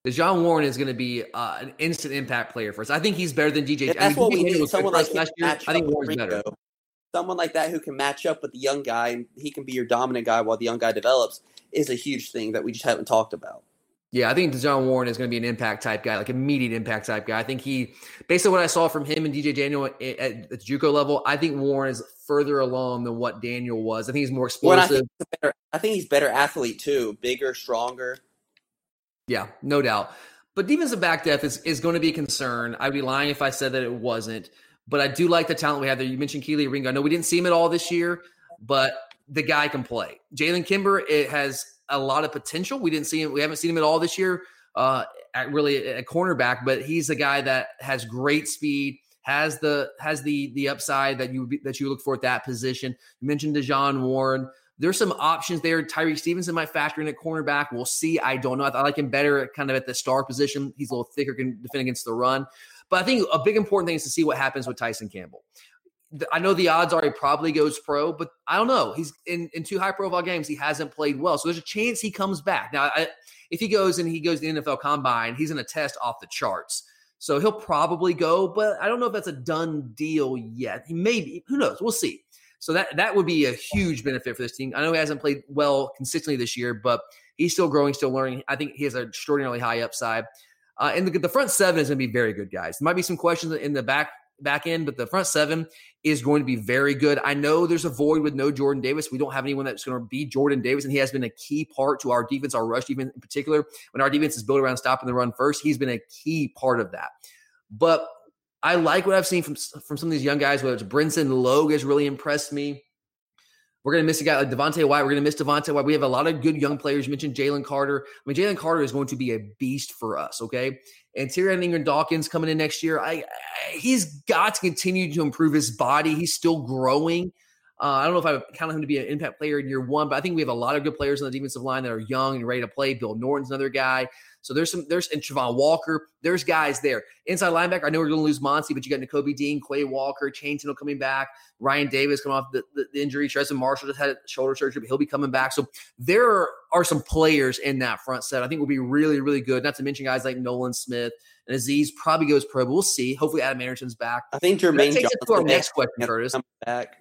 Dejon Warren is going to be uh, an instant impact player for us. I think he's better than DJ. And I that's mean, what we need. Someone like last year. I think Warren's better. Someone like that who can match up with the young guy and he can be your dominant guy while the young guy develops is a huge thing that we just haven't talked about. Yeah, I think Dejon Warren is going to be an impact type guy, like immediate impact type guy. I think he, based on what I saw from him and DJ Daniel at, at the JUCO level, I think Warren is further along than what Daniel was. I think he's more Well, I explosive. think, he's a better, I think he's better athlete too, bigger, stronger. Yeah, no doubt. But defensive back depth is, is going to be a concern. I'd be lying if I said that it wasn't. But I do like the talent we have there. You mentioned Kelee Ringo. I know we didn't see him at all this year, but the guy can play. Jalen Kimber it has a lot of potential. We didn't see him. We haven't seen him at all this year. Uh, at really a cornerback, but he's a guy that has great speed, has the has the the upside that you that you look for at that position. You mentioned Dejon Warren. There's some options there. Tyrique Stevenson might factor in at cornerback. We'll see. I don't know. I, I like him better kind of at the star position. He's a little thicker, can defend against the run. But I think a big important thing is to see what happens with Tyson Campbell. I know the odds are he probably goes pro, but I don't know. He's in, in two high profile games. He hasn't played well. So there's a chance he comes back. Now, I, if he goes and he goes to the NFL combine, he's going to test off the charts. So he'll probably go, but I don't know if that's a done deal yet. He may be. Who knows? We'll see. So that that would be a huge benefit for this team. I know he hasn't played well consistently this year, but he's still growing, still learning. I think he has an extraordinarily high upside. Uh, and the, the front seven is going to be very good, guys. There might be some questions in the back back end, but the front seven is going to be very good. I know there's a void with no Jordan Davis. We don't have anyone that's going to be Jordan Davis, and he has been a key part to our defense, our rush defense in particular. When our defense is built around stopping the run first, he's been a key part of that. But I like what I've seen from from some of these young guys, whether it's Brinson Logue has really impressed me. We're going to miss a guy like Devonte Wyatt. We're going to miss Devonte Wyatt. We have a lot of good young players. You mentioned Jalen Carter. I mean, Jalen Carter is going to be a beast for us, okay? And Tyrion Ingram Dawkins coming in next year. I, I he's got to continue to improve his body. He's still growing. Uh, I don't know if I would count him to be an impact player in year one, but I think we have a lot of good players on the defensive line that are young and ready to play. Bill Norton's another guy. So there's some there's and Travon Walker. There's guys there. Inside linebacker, I know we're going to lose Monty, but you got Nakobe Dean, Quay Walker, Channing Tindall coming back, Rian Davis coming off the, the, the injury. Trezmen Marshall just had shoulder surgery, but he'll be coming back. So there are, are some players in that front set. I think will be really, really good. Not to mention guys like Nolan Smith and Azeez probably goes pro, but we'll see. Hopefully Adam Anderson's back. I think That Jermaine takes us to our next question, Curtis. back.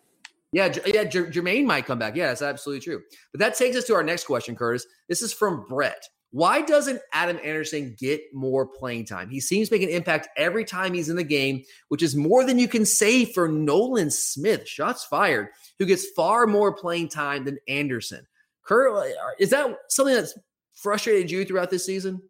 Yeah, yeah, Jermaine might come back. Yeah, that's absolutely true. But that takes us to our next question, Curtis. This is from Brett. Why doesn't Adam Anderson get more playing time? He seems to make an impact every time he's in the game, which is more than you can say for Nolan Smith. Shots fired, who gets far more playing time than Anderson. Kurt, is that something that's frustrated you throughout this season?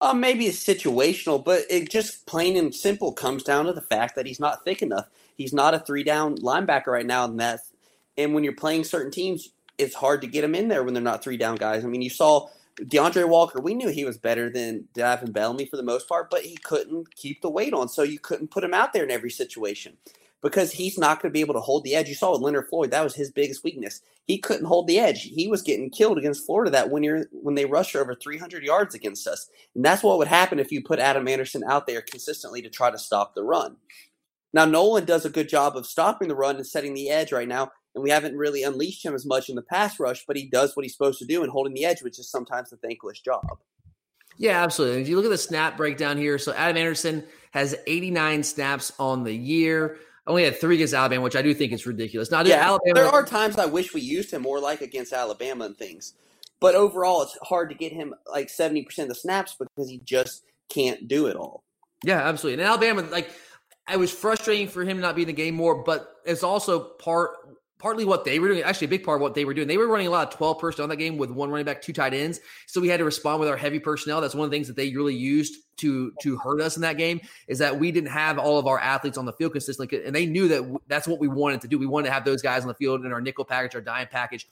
Uh, maybe it's situational, but it just plain and simple comes down to the fact that he's not thick enough. He's not a three down linebacker right now, that's and when you're playing certain teams, it's hard to get them in there when they're not three down guys. I mean, you saw D'Andre Walker. We knew he was better than Davin Bellamy for the most part, but he couldn't keep the weight on, so you couldn't put him out there in every situation because he's not going to be able to hold the edge. You saw with Leonard Floyd, that was his biggest weakness. He couldn't hold the edge. He was getting killed against Florida that when you're when they rushed over 300 yards against us. And that's what would happen if you put Adam Anderson out there consistently to try to stop the run. Now Nolan does a good job of stopping the run and setting the edge right now, and we haven't really unleashed him as much in the pass rush, but he does what he's supposed to do in holding the edge, which is sometimes a thankless job. Yeah, absolutely. If you look at the snap breakdown here, so Adam Anderson has 89 snaps on the year only had three against Alabama, which I do think is ridiculous. Now, yeah, Alabama, there are times I wish we used him more like against Alabama and things, but overall, it's hard to get him like seventy percent of the snaps because he just can't do it all. Yeah, absolutely. And Alabama, like, I was frustrating for him not being in the game more, but it's also part partly what they were doing. Actually, a big part of what they were doing. They were running a lot of 12 personnel in that game with one running back, two tight ends. So we had to respond with our heavy personnel. That's one of the things that they really used to to hurt us in that game is that we didn't have all of our athletes on the field consistently, and they knew that that's what we wanted to do. We wanted to have those guys on the field in our nickel package, our dime package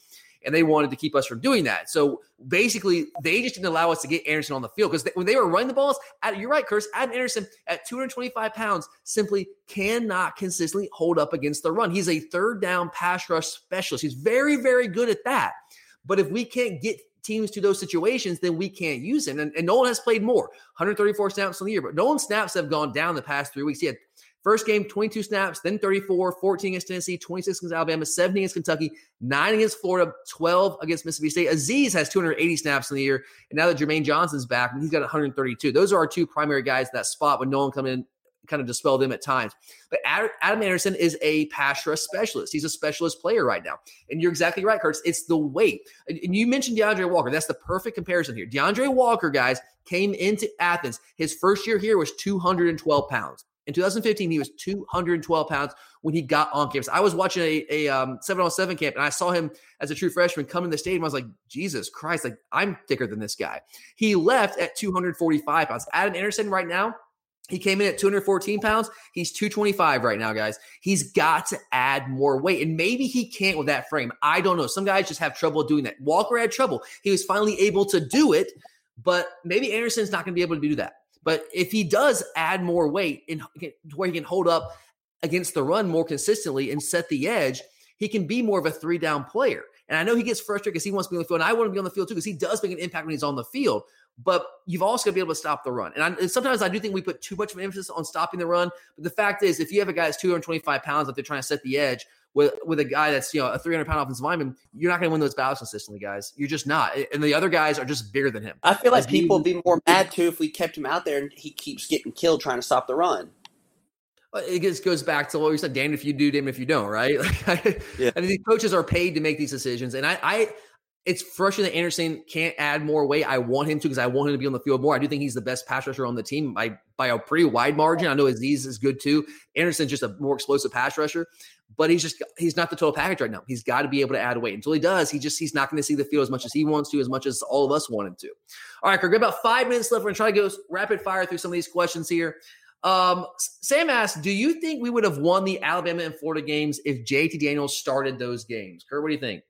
and they wanted to keep us from doing that. So basically, they just didn't allow us to get Anderson on the field because when they were running the balls, you're right, Curtis. Adam Anderson at 225 pounds simply cannot consistently hold up against the run. He's a third down pass rush specialist. He's very, very good at that. But if we can't get teams to those situations, then we can't use him. And, and Nolan has played more, 134 snaps on the year, but Nolan's snaps have gone down the past three weeks. He had First game, 22 snaps, then 34, 14 against Tennessee, 26 against Alabama, 17 against Kentucky, 9 against Florida, 12 against Mississippi State. Azeez has 280 snaps in the year. And now that Jermaine Johnson's back, he's got 132. Those are our two primary guys in that spot when Nolan come in kind of dispel them at times. But Adam Anderson is a pass rush specialist. He's a specialist player right now. And you're exactly right, Kurtz. It's the weight. And you mentioned D'Andre Walker. That's the perfect comparison here. D'Andre Walker, guys, came into Athens. His first year here was 212 pounds. In 2015, he was 212 pounds when he got on campus. I was watching a, a um, 707 camp and I saw him as a true freshman come in the stadium. I was like, Jesus Christ, like I'm thicker than this guy. He left at 245 pounds. Adam Anderson right now, he came in at 214 pounds. He's 225 right now, guys. He's got to add more weight. And maybe he can't with that frame. I don't know. Some guys just have trouble doing that. Walker had trouble. He was finally able to do it, but maybe Anderson's not going to be able to do that. But if he does add more weight in where he can hold up against the run more consistently and set the edge, he can be more of a three down player. And I know he gets frustrated because he wants to be on the field, and I want to be on the field too because he does make an impact when he's on the field. But you've also got to be able to stop the run. And, I, and, sometimes I do think we put too much of an emphasis on stopping the run. But the fact is, if you have a guy that's 225 pounds that they're trying to set the edge, with with a guy that's you know a 300 pound offensive lineman, you're not going to win those battles consistently, guys. You're just not, and the other guys are just bigger than him. I feel like people would be more mad too if we kept him out there and he keeps getting killed trying to stop the run. It just goes back to what we said, damn if you do, damn if you don't, right? Like, yeah. I mean, these coaches are paid to make these decisions, and I, I it's frustrating that Anderson can't add more weight. I want him to because I want him to be on the field more. I do think he's the best pass rusher on the team by by a pretty wide margin. I know Azeez is good too. Anderson's just a more explosive pass rusher, but he's just he's not the total package right now. He's got to be able to add weight. Until he does, he just he's not going to see the field as much as he wants to, as much as all of us want him to. All right, Kirk, about five minutes left. We're gonna try to go rapid fire through some of these questions here. Um, Sam asked, "Do you think we would have won the Alabama and Florida games if JT Daniels started those games?" Kurt, what do you think?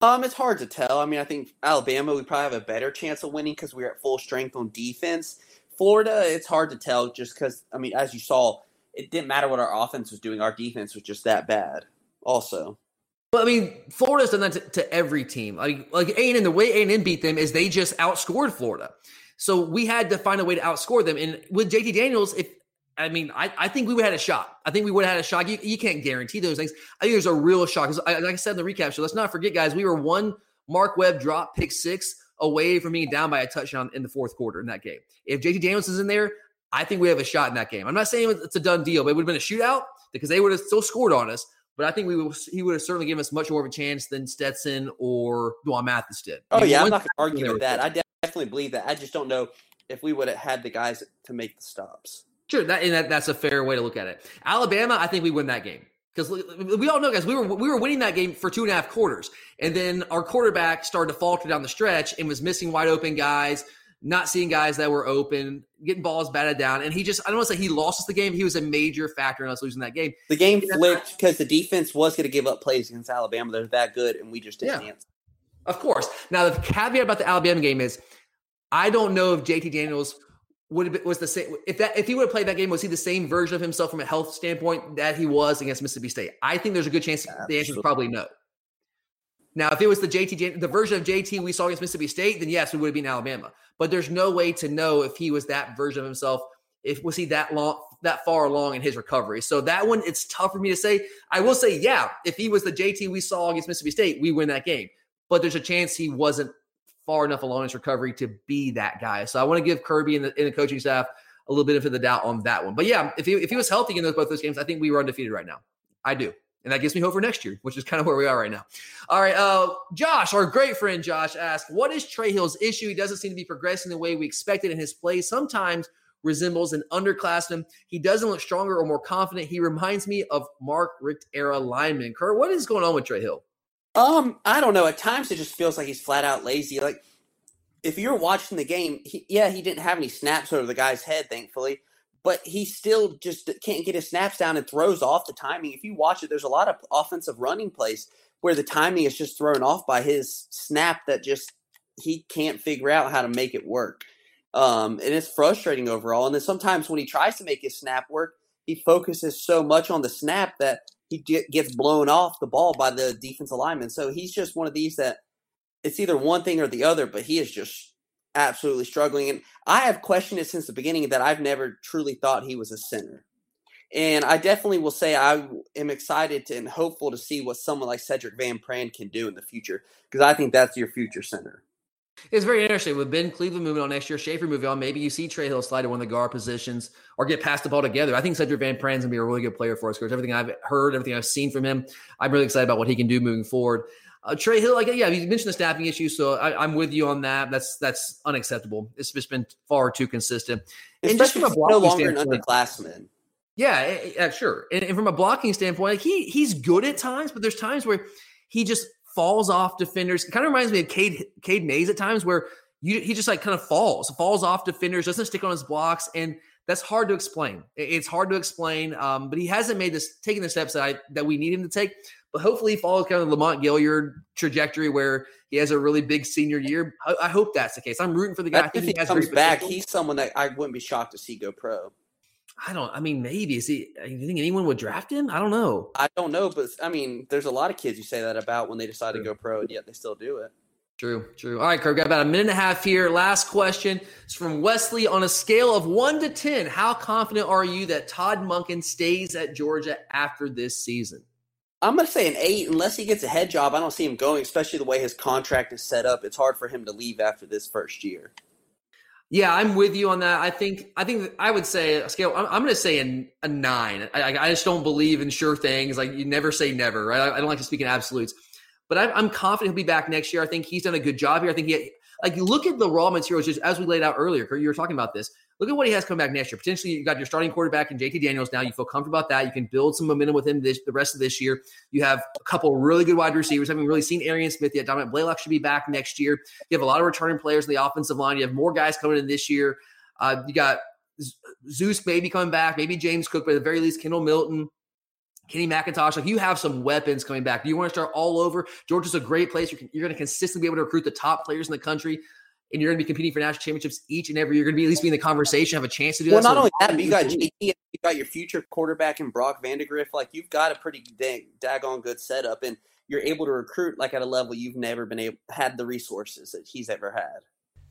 Um, it's hard to tell. I mean, I think Alabama we probably have a better chance of winning because we're at full strength on defense. Florida, it's hard to tell just because I mean, as you saw, it didn't matter what our offense was doing; our defense was just that bad. Also, well, I mean, Florida's done that to, to every team. Like like A and M, the way A and M beat them is they just outscored Florida. So we had to find a way to outscore them. And with JT Daniels, if I mean, I, I think we would have had a shot. I think we would have had a shot. You, you can't guarantee those things. I think there's a real shot. Because, like I said in the recap show, let's not forget, guys, we were one Mark Webb drop pick six away from being down by a touchdown in the fourth quarter in that game. If JT Daniels is in there, I think we have a shot in that game. I'm not saying it's a done deal, but it would have been a shootout because they would have still scored on us. But I think we would, he would have certainly given us much more of a chance than Stetson or D'Wan Mathis did. Oh, yeah. I'm not going to argue with that. I definitely believe that. I just don't know if we would have had the guys to make the stops. Sure, that, and that, that's a fair way to look at it. Alabama, I think we win that game because we all know, guys, we were we were winning that game for two and a half quarters, and then our quarterback started to falter down the stretch and was missing wide open guys. Not seeing guys that were open, getting balls batted down. And he just, I don't want to say he lost us the game. He was a major factor in us losing that game. The game flipped because the defense was going to give up plays against Alabama. They're that good, and we just didn't Yeah. answer. Of course. Now, the caveat about the Alabama game is I don't know if JT Daniels would have been, was the same if that if he would have played that game was he the same version of himself from a health standpoint that he was against Mississippi State I think there's a good chance the answer is probably no now if it was the JT the version of JT we saw against Mississippi State then yes we would have been Alabama but there's no way to know if he was that version of himself if was he that long that far along in his recovery so that one it's tough for me to say I will say yeah if he was the JT we saw against Mississippi State we win that game but there's a chance he wasn't far enough along in his recovery to be that guy. So I want to give Kirby and the, and the coaching staff a little bit of the doubt on that one. But yeah, if he, if he was healthy in those both those games, I think we were undefeated right now. I do. And that gives me hope for next year, which is kind of where we are right now. All right. Uh, Josh, our great friend Josh asked, What is Trey Hill's issue? He doesn't seem to be progressing the way we expected in his play. Sometimes resembles an underclassman. He doesn't look stronger or more confident. He reminds me of Mark Richt era lineman. Kurt, what is going on with Trey Hill? Um, I don't know. At times, it just feels like he's flat out lazy. Like if you're watching the game, he, yeah, he didn't have any snaps over the guy's head, thankfully, but he still just can't get his snaps down and throws off the timing. If you watch it, there's a lot of offensive running plays where the timing is just thrown off by his snap that just he can't figure out how to make it work. Um, and it's frustrating overall. And then sometimes when he tries to make his snap work, he focuses so much on the snap that he get, gets blown off the ball by the defensive lineman. So he's just one of these that it's either one thing or the other, but he is just absolutely struggling. And I have questioned it since the beginning that I've never truly thought he was a center. And I definitely will say I am excited to, and hopeful to see what someone like Sedrick Van Pran can do in the future because I think that's your future center. It's very interesting with Ben Cleveland moving on next year, Shaffer moving on. Maybe you see Trey Hill slide to one of the guard positions or get past the ball together. I think Sedrick Van Pran's gonna be a really good player for us. Because everything I've heard, everything I've seen from him, I'm really excited about what he can do moving forward. Uh, Trey Hill, like yeah, you mentioned the staffing issue, so I, I'm with you on that. That's that's unacceptable. It's just been far too consistent. And just Especially from a he's no blocking longer an standpoint- underclassman. Yeah, eh, eh, sure. And, and from a blocking standpoint, like he he's good at times, but there's times where he just falls off defenders. It kind of reminds me of Cade Cade Mays at times where you he just like kind of falls, falls off defenders, doesn't stick on his blocks, and that's hard to explain. It's hard to explain. Um, but he hasn't made this taking the steps that I that we need him to take. But hopefully, he follows kind of the Lamont Gaillard trajectory where he has a really big senior year. I, I hope that's the case. I'm rooting for the guy. I If think he he comes back, he's someone that I wouldn't be shocked to see go pro. I don't. I mean, maybe is he? Do you think anyone would draft him? I don't know. I don't know, but I mean, there's a lot of kids you say that about when they decide to go pro, and yet they still do it. True, true. All right, Kirk, got about a minute and a half here. Last question is from Wesley. On a scale of one to 10, how confident are you that Todd Monken stays at Georgia after this season? I'm going to say an eight. Unless he gets a head job, I don't see him going, especially the way his contract is set up. It's hard for him to leave after this first year. Yeah, I'm with you on that. I think I think I would say a scale. I'm, I'm going to say a, a nine. I, I just don't believe in sure things. Like you never say never. Right? I, I don't like to speak in absolutes, but I, I'm confident he'll be back next year. I think he's done a good job here. I think he like look at the raw materials just as we laid out earlier. Kurt, You were talking about this. Look at what he has coming back next year. Potentially, you got your starting quarterback in JT Daniels now. You feel comfortable about that. You can build some momentum with him this the rest of this year. You have a couple really good wide receivers. Haven't really seen Arian Smith yet. Dominick Blaylock should be back next year. You have a lot of returning players in the offensive line. You have more guys coming in this year. Uh, you got Zeus maybe coming back, maybe James Cook, but at the very least, Kendall Milton, Kenny McIntosh. Like you have some weapons coming back. Do you want to start all over? Georgia's a great place. You're, you're going to consistently be able to recruit the top players in the country, and you're going to be competing for national championships each and every year. You're going to be at least be in the conversation, have a chance to do Well, that. Well, not So- only that, but you got JT, you got your future quarterback in Brock Vandagriff. Like you've got a pretty dang, daggone good setup, and you're able to recruit like at a level you've never been able had the resources that he's ever had.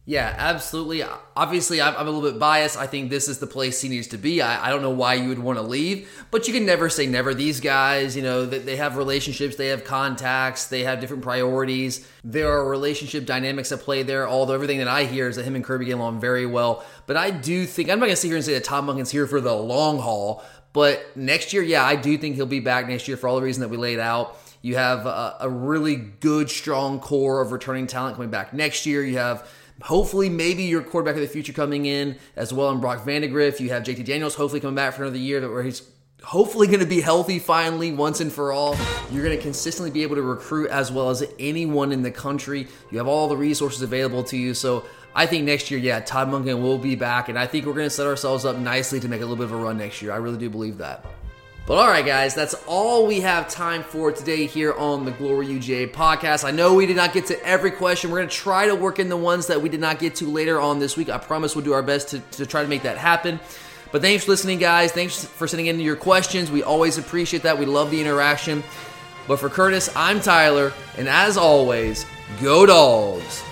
Yeah, absolutely. Obviously, I'm, I'm a little bit biased. I think this is the place he needs to be. I, I don't know why you would want to leave, but you can never say never. These guys, you know, they, they have relationships, they have contacts, they have different priorities. There are relationship dynamics at play there. Although everything that I hear is that him and Kirby get along very well. But I do think I'm not going to sit here and say that Tom Monken's here for the long haul. But next year, yeah, I do think he'll be back next year for all the reasons that we laid out. You have a, a really good, strong core of returning talent coming back next year. You have hopefully maybe your quarterback of the future coming in as well in Brock Vandagriff. You have JT Daniels hopefully coming back for another year where he's hopefully going to be healthy finally once and for all. You're going to consistently be able to recruit as well as anyone in the country. You have all the resources available to you. So I think next year, yeah, Todd Monken will be back, and I think we're going to set ourselves up nicely to make a little bit of a run next year. I really do believe that. But all right, guys, that's all we have time for today here on the Glory UGA podcast. I know we did not get to every question. We're going to try to work in the ones that we did not get to later on this week. I promise we'll do our best to, to try to make that happen. But thanks for listening, guys. Thanks for sending in your questions. We always appreciate that. We love the interaction. But for Curtis, I'm Tyler, and as always, go dogs.